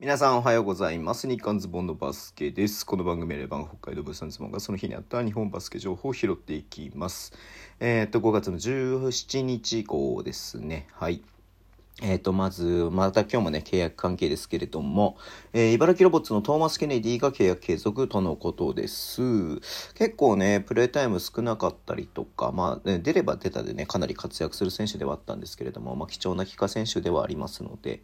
皆さんおはようございます。日刊ズボンのバスケです。この番組はレバン北海道物産ズボンがその日にあった日本バスケ情報を拾っていきます。えっ、と、5月の17日以降ですね。はい。えっ、と、まず、また今日もね、契約関係ですけれども、えー茨城ロボッツのトーマス・ケネディが契約継続とのことです。結構ね、プレータイム少なかったりとか、まあ、ね出れば出たでね、かなり活躍する選手ではあったんですけれども、まあ、貴重な帰化選手ではありますので、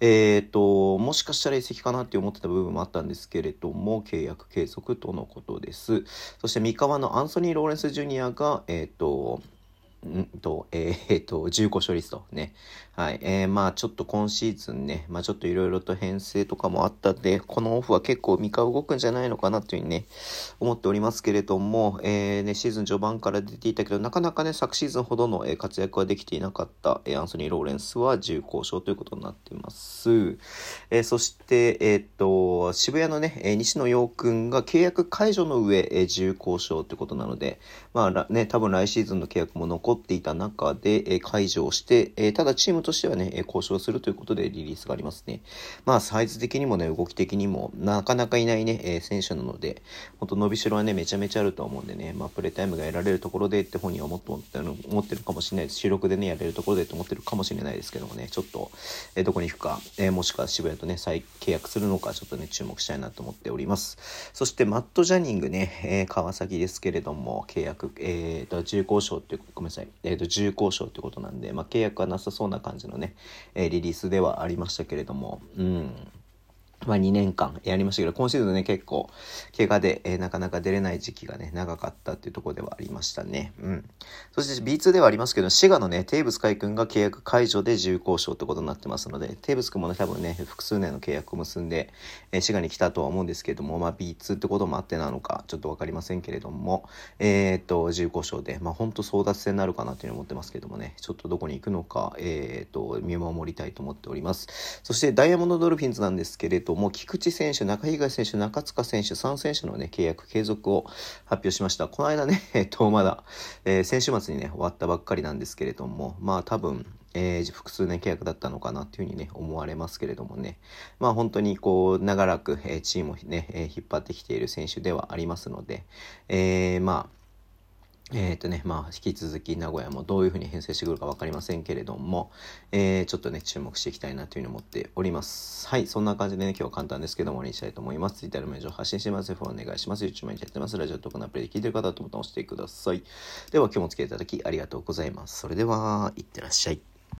えっ、と、もしかしたら移籍かなって思ってた部分もあったんですけれども、契約継続とのことです。そして、三河のアンソニー・ローレンス・ジュニアが、えっ、と、んと、えー、と、15勝率とね。はい。えー、まあちょっと今シーズンね、まあちょっといろいろと編成とかもあったんで、このオフは結構三河動くんじゃないのかなというふうにね、思っておりますけれども、えー、ね、シーズン序盤から出ていたけど、なかなかね、昨シーズンほどの、活躍はできていなかった、えアンソニー・ローレンスは15勝ということになっています。えーそして、えっと、渋谷のね、西野陽君が契約解除の上、えー、重厚勝ということなので、まあね、多分来シーズンの契約も残っていた中で、え解除をして、えただチームとしてはね、交渉するということでリリースがありますね。まあ、サイズ的にもね、動き的にも、なかなかいないね、え選手なので、本当伸びしろはね、めちゃめちゃあると思うんでね、まあ、プレータイムが得られるところでって本人は思って思ってるかもしれないです。収録でね、やれるところでって思ってるかもしれないですけどもね、ちょっと、えどこに行くか、えもしくは渋谷とね、再契約するのか、ちょっとね、注目したいなと思っております。そして、マット・ジャニングね、えー川崎ですけれども、契約、えーと、重厚賞っていう、ごめんなさい、えーと、重厚賞ってことなんで、まあ、契約はなさそうな感じのね、えーリリースではありましたけれども、うん。まあ2年間やりましたけど、今シーズンね、結構、怪我で、えーなかなか出れない時期がね、長かったっていうところではありましたね。うん。そして B2 ではありますけど、滋賀のね、テーブス海君が契約解除で重厚賞ってことになってますので、テーブス君もね、多分ね、複数年の契約を結んで、えー滋賀に来たとは思うんですけれども、まあ B2 ってこともあってなのか、ちょっとわかりませんけれども、えーっと、重厚賞で、まあ本当争奪戦になるかなというふうに思ってますけどもね、ちょっとどこに行くのか、えーっと、見守りたいと思っております。そしてダイヤモンドドルフィンズなんですけれども、菊池選手、中東選手、中塚選手、3選手のね、契約継続を発表しました。この間ね、えっと、まだ、えー先週末にね、終わったばっかりなんですけれども、まあ多分、えー複数年契約だったのかなっていうふうにね、思われますけれどもね。まあ本当にこう、長らく、えーチームをね、えー引っ張ってきている選手ではありますので、えーまあ、えっ、とね、まあ、引き続き名古屋もどういうふうに編成してくるか分かりませんけれども、えーちょっとね、注目していきたいなというふうに思っております。はい、そんな感じでね、今日は簡単ですけども、終わりにしたいと思います。Twitter のメールを発信してます。フォローお願いします。YouTube にやってます。ラジオとかのアプリで聞いてる方はボタンを押してください。では、今日もお付き合いいただきありがとうございます。それでは、いってらっしゃい。